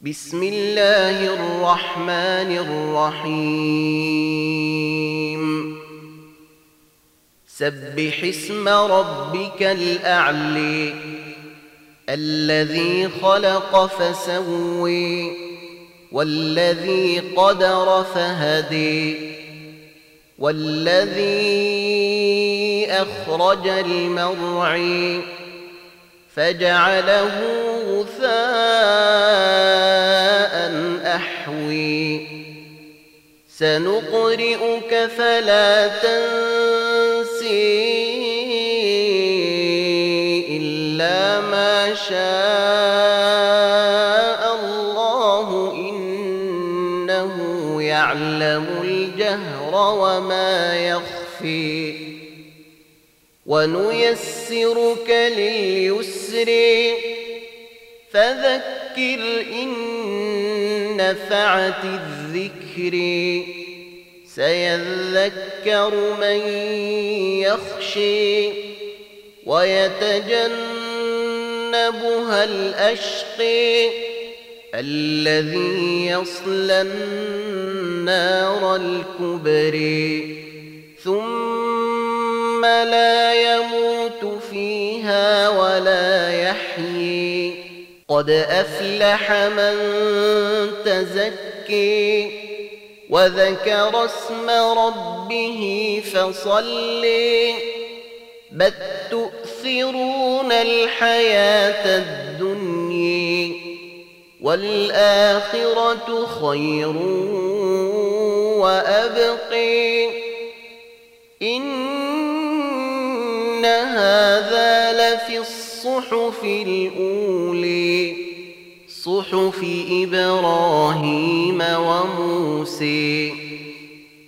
بسم الله الرحمن الرحيم. سبح اسم ربك الأعلي الذي خلق فسوي والذي قدر فهدي والذي أخرج المرعي فجعله غثاء أحوي. سنقرئك فلا تنسي إلا ما شاء الله. إنه يعلم الجهر وما يخفي. ونيسرك لليسر. فذكر إن نفعت الذكر. سيذكر من يخشي ويتجنبها الأشقي الذي يصلى النار الكبري ثم لا يموت فيها ولا يحيي. قد أفلح من تزكي وذكر اسم ربه فصلي. بل تؤثرون الحياة الدنيا والآخرة خير وأبقي. إن هذا لفي الصحف الأولي صحف إبراهيم وموسى.